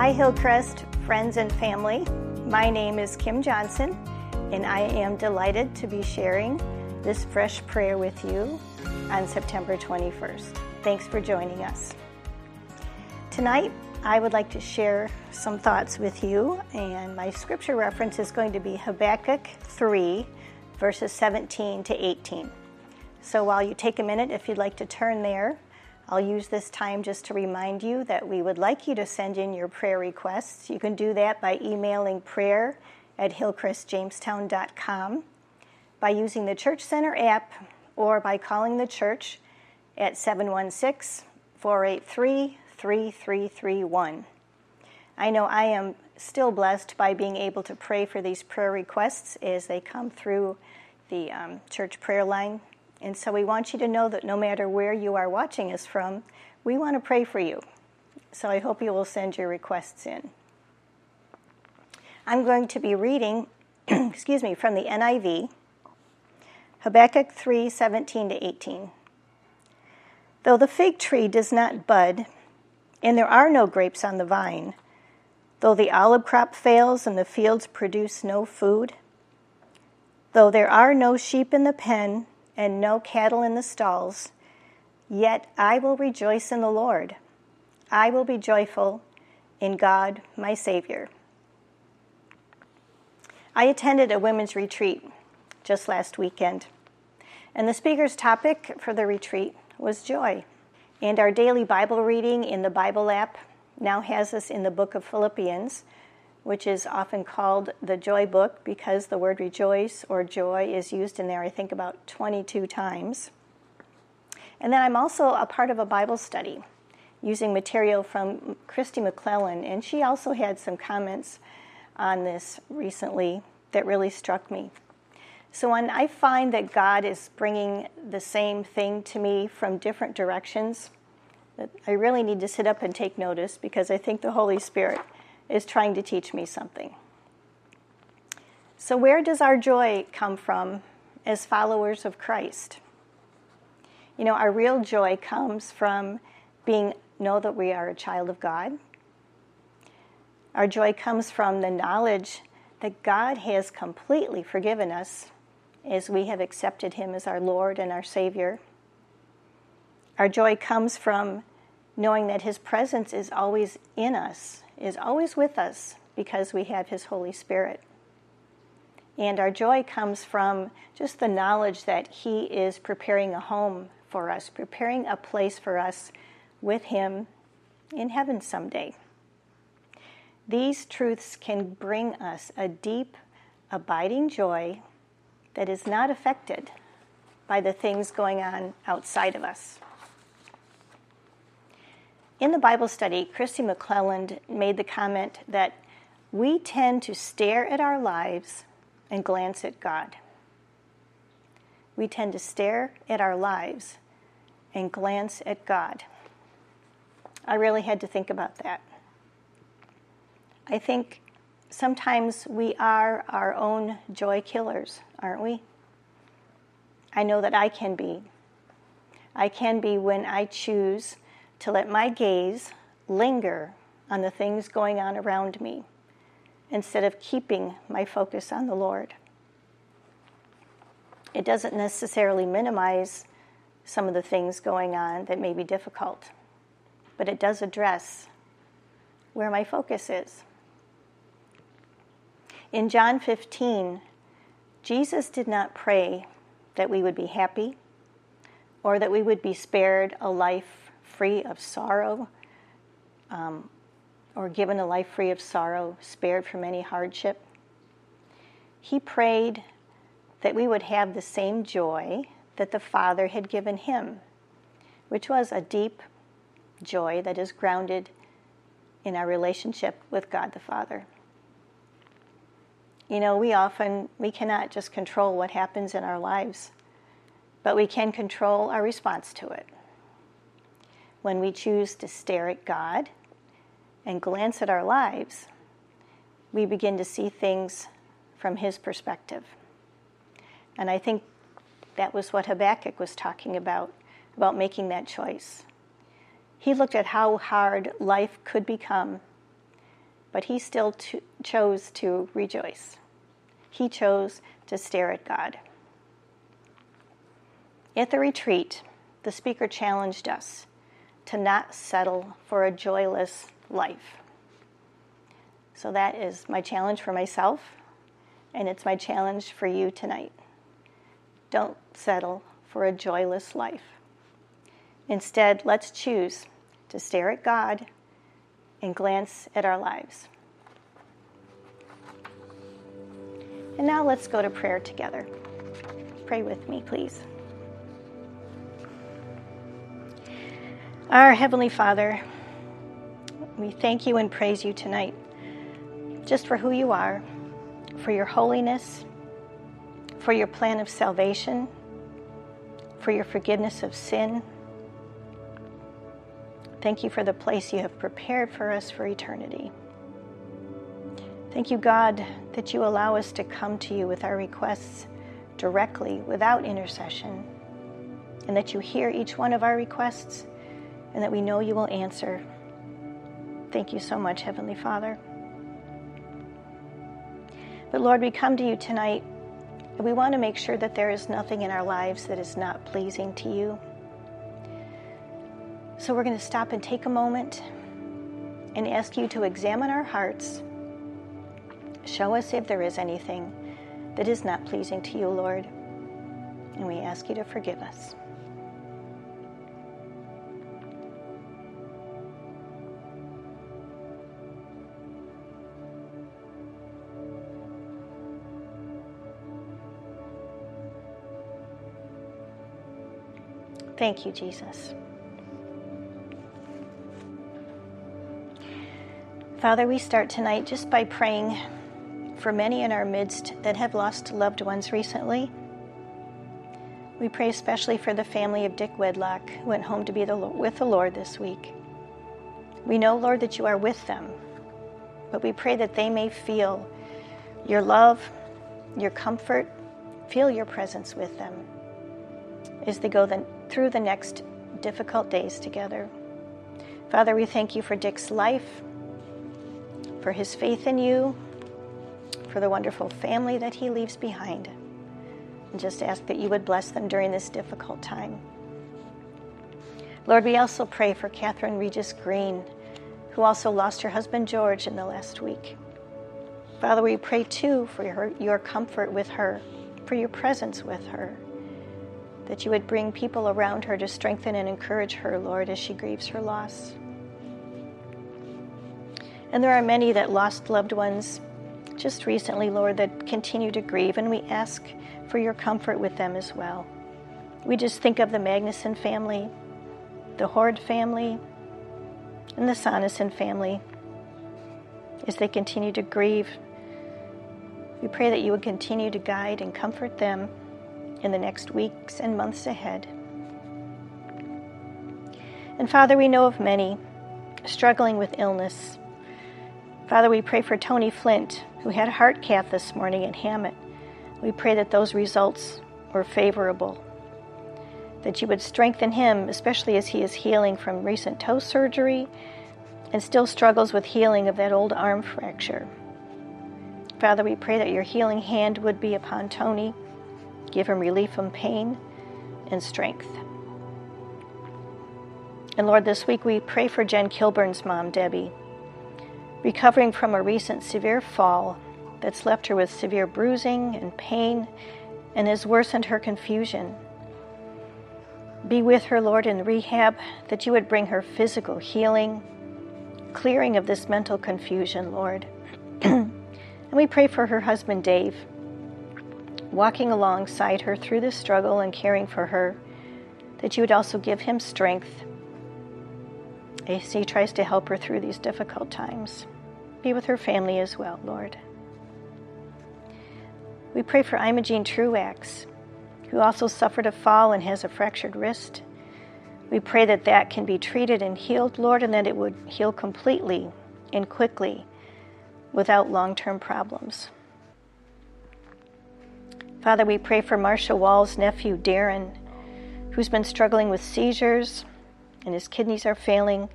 Hi, Hillcrest friends and family. My name is Kim Johnson, and I am delighted to be sharing this fresh prayer with you on September 21st. Thanks for joining us. Tonight, I would like to share some thoughts with you, and my scripture reference is going to be Habakkuk 3, verses 17 to 18. So while you take a minute, if you'd like to turn there, I'll use this time just to remind you that we would like you to send in your prayer requests. You can do that by emailing prayer at hillcrestjamestown.com, by using the Church Center app, or by calling the church at 716 483 3331. I know I am still blessed by being able to pray for these prayer requests as they come through the um, church prayer line and so we want you to know that no matter where you are watching us from, we want to pray for you. So I hope you will send your requests in. I'm going to be reading, excuse me, from the NIV, Habakkuk 3 17 to 18. Though the fig tree does not bud, and there are no grapes on the vine, though the olive crop fails and the fields produce no food, though there are no sheep in the pen, and no cattle in the stalls, yet I will rejoice in the Lord. I will be joyful in God, my Savior. I attended a women's retreat just last weekend, and the speaker's topic for the retreat was joy. And our daily Bible reading in the Bible app now has us in the book of Philippians, which is often called the Joy Book because the word rejoice or joy is used in there, I think, about 22 times. And then I'm also a part of a Bible study using material from Kristi McLelland, and she also had some comments on this recently that really struck me. So when I find that God is bringing the same thing to me from different directions, I really need to sit up and take notice because I think the Holy Spirit is trying to teach me something. So, where does our joy come from as followers of Christ? You know, our real joy comes from being know that we are a child of God. Our joy comes from the knowledge that God has completely forgiven us as we have accepted Him as our Lord and our Savior. Our joy comes from knowing that His presence is always in us is always with us because we have His Holy Spirit. And our joy comes from just the knowledge that He is preparing a home for us, preparing a place for us with Him in heaven someday. These truths can bring us a deep, abiding joy that is not affected by the things going on outside of us. In the Bible study, Kristi McLelland made the comment that we tend to stare at our lives and glance at God. We tend to stare at our lives and glance at God. I really had to think about that. I think sometimes we are our own joy killers, aren't we? I know that I can be. I can be when I choose to let my gaze linger on the things going on around me instead of keeping my focus on the Lord. It doesn't necessarily minimize some of the things going on that may be difficult, but it does address where my focus is. In John 15, Jesus did not pray that we would be happy or that we would be spared a life free of sorrow, um, or given a life free of sorrow, spared from any hardship. He prayed that we would have the same joy that the Father had given him, which was a deep joy that is grounded in our relationship with God the Father. You know, we often we cannot just control what happens in our lives, but we can control our response to it when we choose to stare at God and glance at our lives, we begin to see things from His perspective. And I think that was what Habakkuk was talking about, about making that choice. He looked at how hard life could become but he still to- chose to rejoice. He chose to stare at God. At the retreat, the speaker challenged us to not settle for a joyless life. So that is my challenge for myself, and it's my challenge for you tonight. Don't settle for a joyless life. Instead, let's choose to stare at God and glance at our lives. And now let's go to prayer together. Pray with me, please. Our Heavenly Father, we thank you and praise you tonight just for who you are, for your holiness, for your plan of salvation, for your forgiveness of sin. Thank you for the place you have prepared for us for eternity. Thank you, God, that you allow us to come to you with our requests directly without intercession, and that you hear each one of our requests, and that we know you will answer. Thank you so much, Heavenly Father. But Lord, we come to you tonight and we want to make sure that there is nothing in our lives that is not pleasing to you. So we're going to stop and take a moment and ask you to examine our hearts. Show us if there is anything that is not pleasing to you, Lord. And we ask you to forgive us. Thank you, Jesus. Father, we start tonight just by praying for many in our midst that have lost loved ones recently. We pray especially for the family of Dick Wedlock, who went home to be the, with the Lord this week. We know, Lord, that you are with them, but we pray that they may feel your love, your comfort, feel your presence with them as they go the, through the next difficult days together. Father, we thank you for Dick's life, for his faith in you, for the wonderful family that he leaves behind. And just ask that you would bless them during this difficult time. Lord, we also pray for Catherine Regis Green, who also lost her husband George in the last week. Father, we pray too for her, your comfort with her, for your presence with her that you would bring people around her to strengthen and encourage her, Lord, as she grieves her loss. And there are many that lost loved ones just recently, Lord, that continue to grieve, and we ask for your comfort with them as well. We just think of the Magnuson family, the Horde family, and the Sonneson family as they continue to grieve. We pray that you would continue to guide and comfort them in the next weeks and months ahead. And Father, we know of many struggling with illness. Father, we pray for Tony Flint, who had a heart cath this morning at Hamot. We pray that those results were favorable, that you would strengthen him, especially as he is healing from recent toe surgery and still struggles with healing of that old arm fracture. Father, we pray that your healing hand would be upon Tony Give him relief from pain and strength. And Lord, this week we pray for Jen Kilburn's mom, Debbie, recovering from a recent severe fall that's left her with severe bruising and pain and has worsened her confusion. Be with her, Lord, in rehab, that you would bring her physical healing, clearing of this mental confusion, Lord. and we pray for her husband, Dave walking alongside her through this struggle and caring for her, that you would also give him strength as he tries to help her through these difficult times. Be with her family as well, Lord. We pray for Imogene Truax, who also suffered a fall and has a fractured wrist. We pray that that can be treated and healed, Lord, and that it would heal completely and quickly without long term problems. Father, we pray for Marcia Wall's nephew, Darren, who's been struggling with seizures and his kidneys are failing,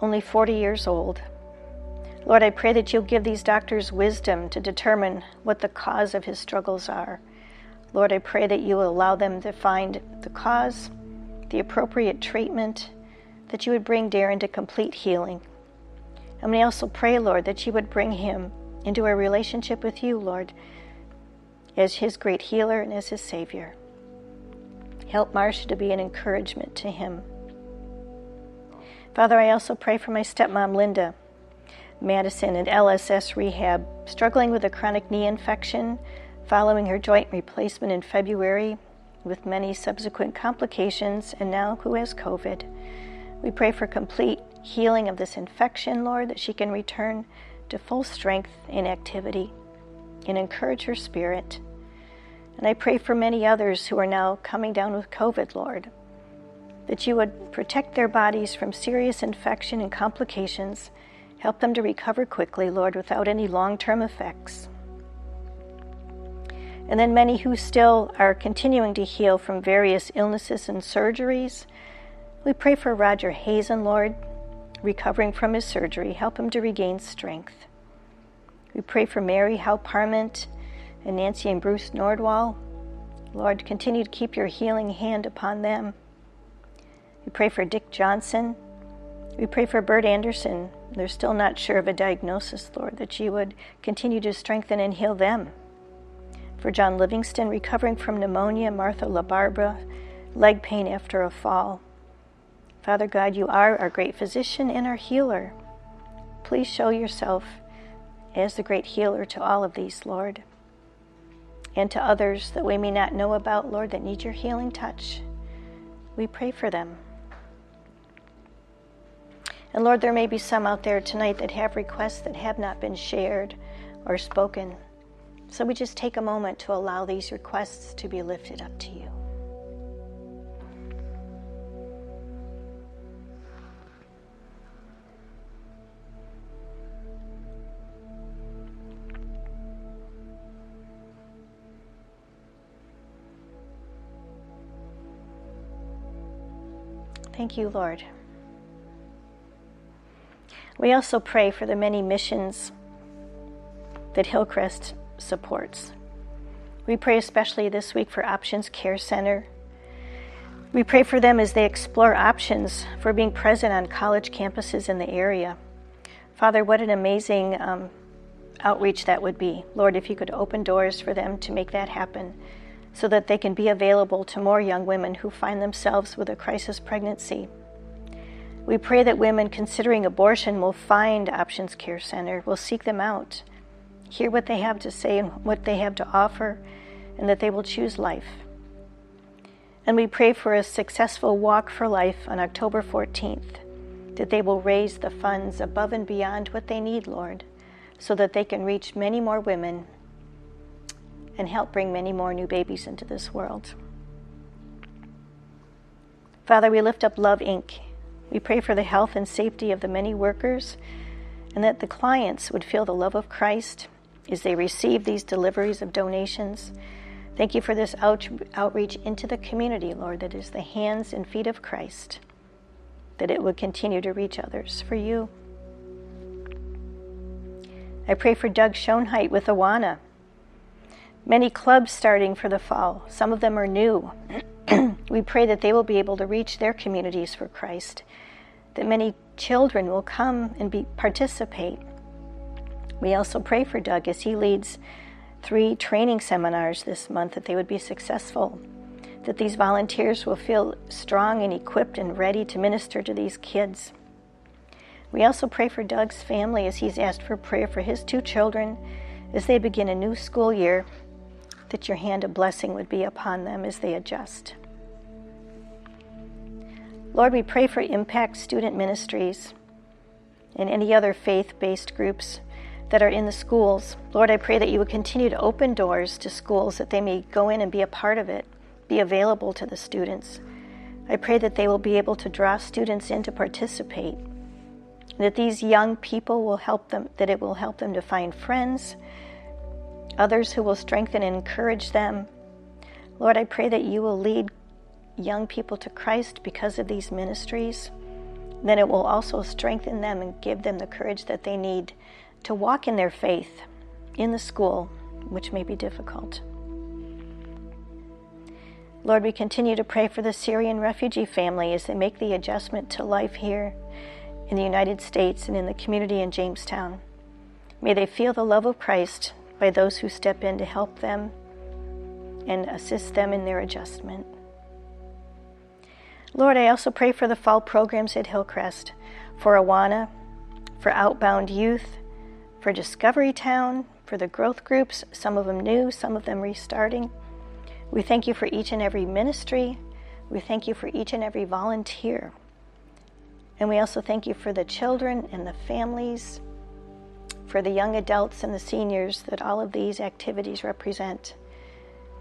only 40 years old. Lord, I pray that you'll give these doctors wisdom to determine what the cause of his struggles are. Lord, I pray that you will allow them to find the cause, the appropriate treatment, that you would bring Darren to complete healing. And we also pray, Lord, that you would bring him into a relationship with you, Lord, as his great healer and as his Savior. Help Marcia to be an encouragement to him. Father, I also pray for my stepmom, Linda. Madison at LSS Rehab, struggling with a chronic knee infection following her joint replacement in February, with many subsequent complications, and now who has COVID. We pray for complete healing of this infection, Lord, that she can return to full strength and activity and encourage her spirit. And I pray for many others who are now coming down with COVID, Lord, that you would protect their bodies from serious infection and complications Help them to recover quickly, Lord, without any long term effects. And then many who still are continuing to heal from various illnesses and surgeries. We pray for Roger Hazen, Lord, recovering from his surgery. Help him to regain strength. We pray for Mary Howe Parment and Nancy and Bruce Nordwall. Lord, continue to keep your healing hand upon them. We pray for Dick Johnson. We pray for Bert Anderson, they're still not sure of a diagnosis, Lord, that you would continue to strengthen and heal them. For John Livingston, recovering from pneumonia, Martha LaBarbera, leg pain after a fall. Father God, you are our great physician and our healer. Please show yourself as the great healer to all of these, Lord, and to others that we may not know about, Lord, that need your healing touch. We pray for them. And Lord, there may be some out there tonight that have requests that have not been shared or spoken. So we just take a moment to allow these requests to be lifted up to you. Thank you, Lord. We also pray for the many missions that Hillcrest supports. We pray especially this week for Options Care Center. We pray for them as they explore options for being present on college campuses in the area. Father, what an amazing um, outreach that would be. Lord, if you could open doors for them to make that happen so that they can be available to more young women who find themselves with a crisis pregnancy. We pray that women considering abortion will find Options Care Center, will seek them out, hear what they have to say and what they have to offer, and that they will choose life. And we pray for a successful Walk for Life on October 14th, that they will raise the funds above and beyond what they need, Lord, so that they can reach many more women and help bring many more new babies into this world. Father, we lift up Love Inc. We pray for the health and safety of the many workers and that the clients would feel the love of Christ as they receive these deliveries of donations. Thank you for this out- outreach into the community, Lord, that is the hands and feet of Christ, that it would continue to reach others for you. I pray for Doug Schoenheit with Awana. Many clubs starting for the fall, some of them are new. we pray that they will be able to reach their communities for Christ that many children will come and be, participate. We also pray for Doug as he leads three training seminars this month that they would be successful, that these volunteers will feel strong and equipped and ready to minister to these kids. We also pray for Doug's family as he's asked for prayer for his two children as they begin a new school year, that your hand of blessing would be upon them as they adjust. Lord, we pray for Impact Student Ministries and any other faith based groups that are in the schools. Lord, I pray that you would continue to open doors to schools that they may go in and be a part of it, be available to the students. I pray that they will be able to draw students in to participate, that these young people will help them, that it will help them to find friends, others who will strengthen and encourage them. Lord, I pray that you will lead young people to Christ because of these ministries, then it will also strengthen them and give them the courage that they need to walk in their faith in the school, which may be difficult. Lord, we continue to pray for the Syrian refugee family as they make the adjustment to life here in the United States and in the community in Jamestown. May they feel the love of Christ by those who step in to help them and assist them in their adjustment. Lord, I also pray for the fall programs at Hillcrest, for Awana, for Outbound Youth, for Discovery Town, for the growth groups, some of them new, some of them restarting. We thank you for each and every ministry. We thank you for each and every volunteer. And we also thank you for the children and the families, for the young adults and the seniors that all of these activities represent.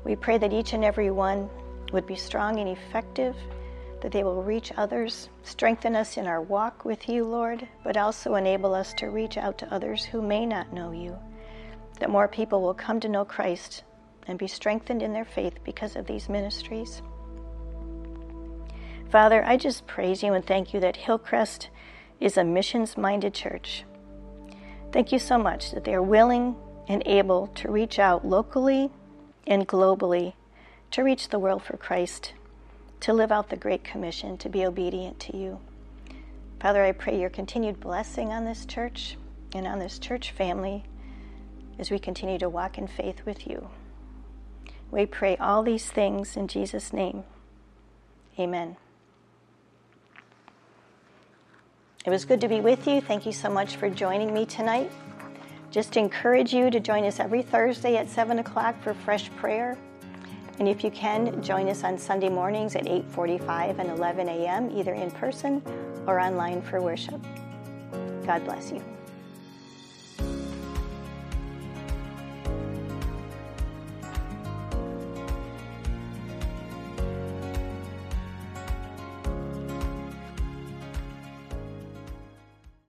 We pray that each and every one would be strong and effective that they will reach others, strengthen us in our walk with you, Lord, but also enable us to reach out to others who may not know you, that more people will come to know Christ and be strengthened in their faith because of these ministries. Father, I just praise you and thank you that Hillcrest is a missions minded church. Thank you so much that they are willing and able to reach out locally and globally to reach the world for Christ to live out the Great Commission, to be obedient to you. Father, I pray your continued blessing on this church and on this church family as we continue to walk in faith with you. We pray all these things in Jesus' name. Amen. It was good to be with you. Thank you so much for joining me tonight. Just encourage you to join us every Thursday at 7 o'clock for fresh prayer. And if you can, join us on Sunday mornings at 8:45 and 11 a.m. either in person or online for worship. God bless you.